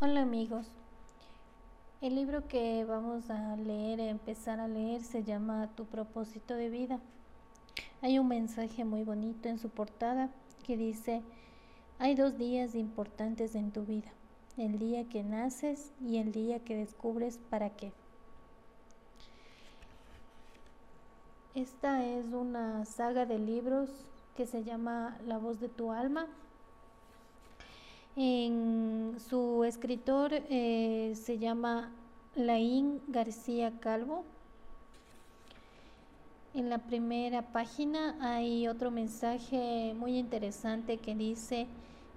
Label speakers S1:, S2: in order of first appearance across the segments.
S1: Hola amigos, el libro que vamos a leer, empezar a leer, se llama Tu propósito de vida. Hay un mensaje muy bonito en su portada que dice, hay dos días importantes en tu vida, el día que naces y el día que descubres para qué. Esta es una saga de libros que se llama La voz de tu alma en su escritor eh, se llama Laín García Calvo. En la primera página hay otro mensaje muy interesante que dice,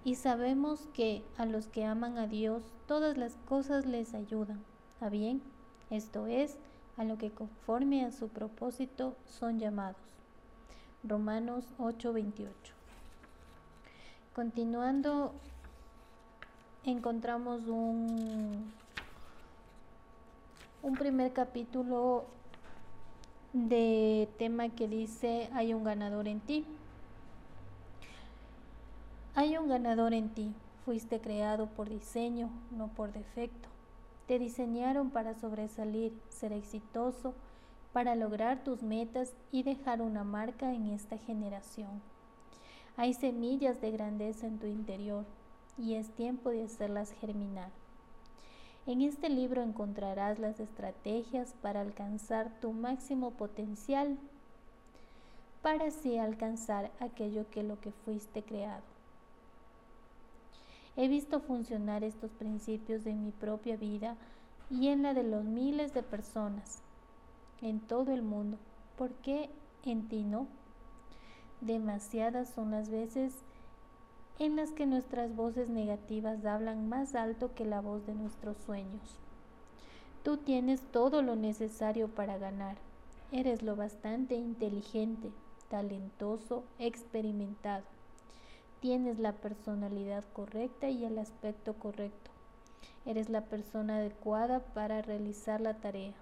S1: y sabemos que a los que aman a Dios todas las cosas les ayudan a bien, esto es, a lo que conforme a su propósito son llamados. Romanos 8:28. Continuando encontramos un, un primer capítulo de tema que dice hay un ganador en ti. Hay un ganador en ti. Fuiste creado por diseño, no por defecto. Te diseñaron para sobresalir, ser exitoso, para lograr tus metas y dejar una marca en esta generación. Hay semillas de grandeza en tu interior y es tiempo de hacerlas germinar. En este libro encontrarás las estrategias para alcanzar tu máximo potencial, para así alcanzar aquello que lo que fuiste creado. He visto funcionar estos principios en mi propia vida y en la de los miles de personas en todo el mundo. ¿Por qué en ti no? Demasiadas son las veces en las que nuestras voces negativas hablan más alto que la voz de nuestros sueños. Tú tienes todo lo necesario para ganar. Eres lo bastante inteligente, talentoso, experimentado. Tienes la personalidad correcta y el aspecto correcto. Eres la persona adecuada para realizar la tarea.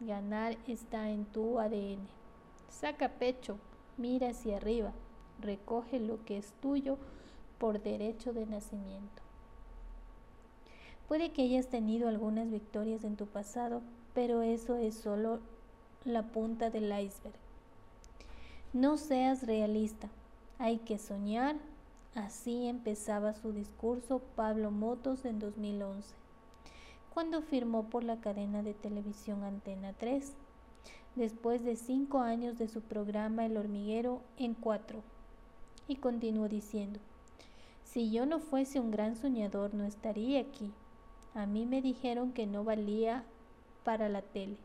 S1: Ganar está en tu ADN. Saca pecho, mira hacia arriba, recoge lo que es tuyo por derecho de nacimiento. Puede que hayas tenido algunas victorias en tu pasado, pero eso es solo la punta del iceberg. No seas realista, hay que soñar. Así empezaba su discurso Pablo Motos en 2011, cuando firmó por la cadena de televisión Antena 3, después de cinco años de su programa El hormiguero en cuatro. Y continuó diciendo, si yo no fuese un gran soñador no estaría aquí. A mí me dijeron que no valía para la tele,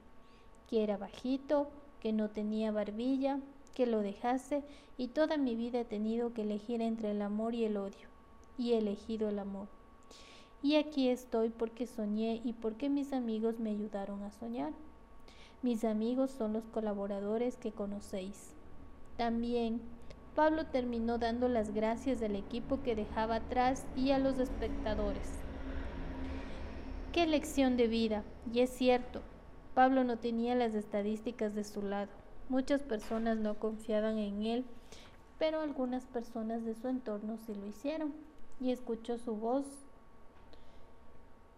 S1: que era bajito, que no tenía barbilla, que lo dejase y toda mi vida he tenido que elegir entre el amor y el odio. Y he elegido el amor. Y aquí estoy porque soñé y porque mis amigos me ayudaron a soñar. Mis amigos son los colaboradores que conocéis. También Pablo terminó dando las gracias al equipo que dejaba atrás y a los espectadores. Qué lección de vida, y es cierto, Pablo no tenía las estadísticas de su lado. Muchas personas no confiaban en él, pero algunas personas de su entorno sí lo hicieron, y escuchó su voz,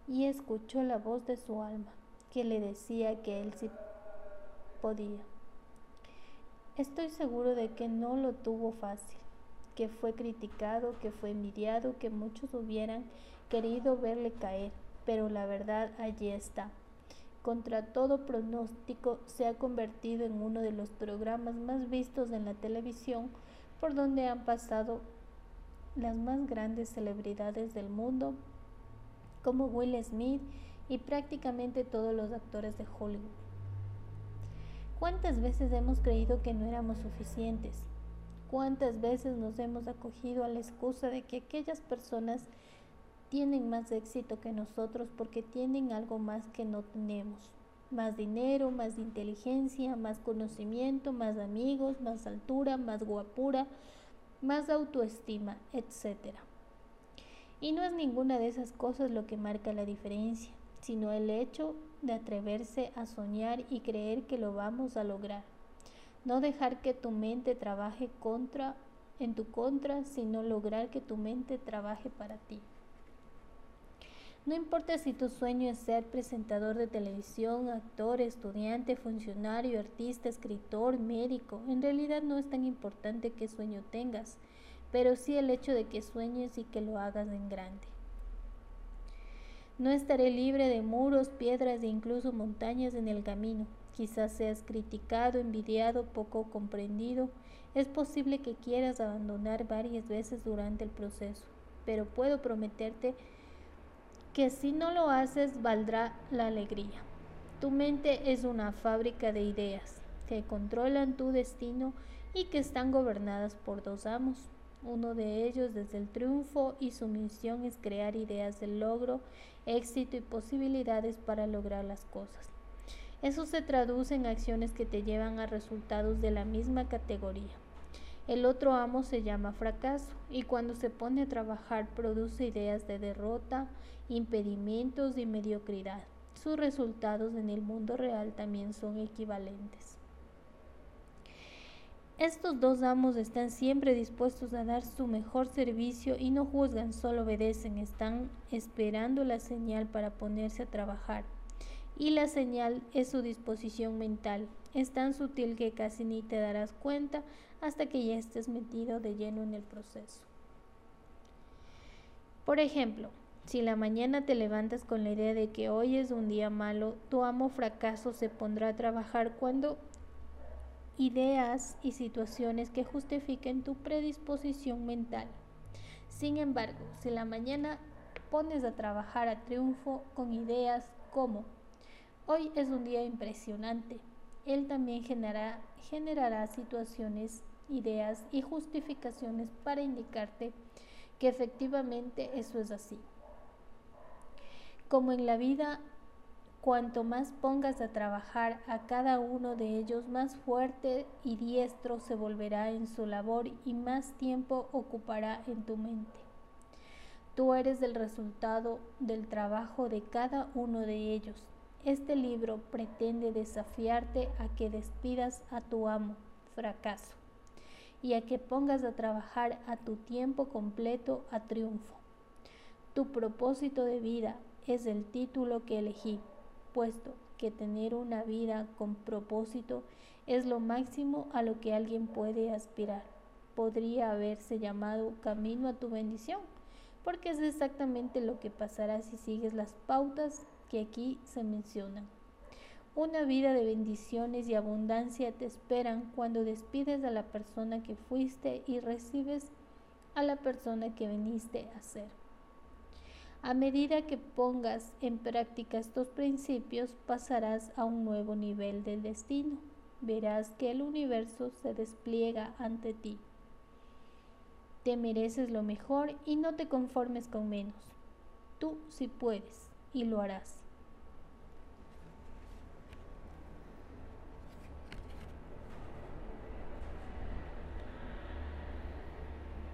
S1: y escuchó la voz de su alma, que le decía que él sí podía. Estoy seguro de que no lo tuvo fácil, que fue criticado, que fue envidiado, que muchos hubieran querido verle caer, pero la verdad allí está. Contra todo pronóstico se ha convertido en uno de los programas más vistos en la televisión por donde han pasado las más grandes celebridades del mundo, como Will Smith y prácticamente todos los actores de Hollywood. ¿Cuántas veces hemos creído que no éramos suficientes? ¿Cuántas veces nos hemos acogido a la excusa de que aquellas personas tienen más éxito que nosotros porque tienen algo más que no tenemos? Más dinero, más inteligencia, más conocimiento, más amigos, más altura, más guapura, más autoestima, etc. Y no es ninguna de esas cosas lo que marca la diferencia, sino el hecho de atreverse a soñar y creer que lo vamos a lograr. No dejar que tu mente trabaje contra en tu contra, sino lograr que tu mente trabaje para ti. No importa si tu sueño es ser presentador de televisión, actor, estudiante, funcionario, artista, escritor, médico, en realidad no es tan importante qué sueño tengas, pero sí el hecho de que sueñes y que lo hagas en grande. No estaré libre de muros, piedras e incluso montañas en el camino. Quizás seas criticado, envidiado, poco comprendido. Es posible que quieras abandonar varias veces durante el proceso, pero puedo prometerte que si no lo haces valdrá la alegría. Tu mente es una fábrica de ideas que controlan tu destino y que están gobernadas por dos amos. Uno de ellos desde el triunfo y su misión es crear ideas de logro, éxito y posibilidades para lograr las cosas. Eso se traduce en acciones que te llevan a resultados de la misma categoría. El otro amo se llama fracaso y cuando se pone a trabajar produce ideas de derrota, impedimentos y mediocridad. Sus resultados en el mundo real también son equivalentes. Estos dos amos están siempre dispuestos a dar su mejor servicio y no juzgan, solo obedecen, están esperando la señal para ponerse a trabajar. Y la señal es su disposición mental. Es tan sutil que casi ni te darás cuenta hasta que ya estés metido de lleno en el proceso. Por ejemplo, si la mañana te levantas con la idea de que hoy es un día malo, tu amo fracaso se pondrá a trabajar cuando ideas y situaciones que justifiquen tu predisposición mental. Sin embargo, si la mañana pones a trabajar a triunfo con ideas como hoy es un día impresionante, él también generará, generará situaciones, ideas y justificaciones para indicarte que efectivamente eso es así. Como en la vida, cuanto más pongas a trabajar a cada uno de ellos, más fuerte y diestro se volverá en su labor y más tiempo ocupará en tu mente. Tú eres el resultado del trabajo de cada uno de ellos. Este libro pretende desafiarte a que despidas a tu amo, fracaso, y a que pongas a trabajar a tu tiempo completo a triunfo. Tu propósito de vida es el título que elegí, puesto que tener una vida con propósito es lo máximo a lo que alguien puede aspirar. Podría haberse llamado Camino a tu bendición, porque es exactamente lo que pasará si sigues las pautas que aquí se mencionan. Una vida de bendiciones y abundancia te esperan cuando despides a la persona que fuiste y recibes a la persona que viniste a ser. A medida que pongas en práctica estos principios, pasarás a un nuevo nivel del destino. Verás que el universo se despliega ante ti. Te mereces lo mejor y no te conformes con menos. Tú sí puedes y lo harás.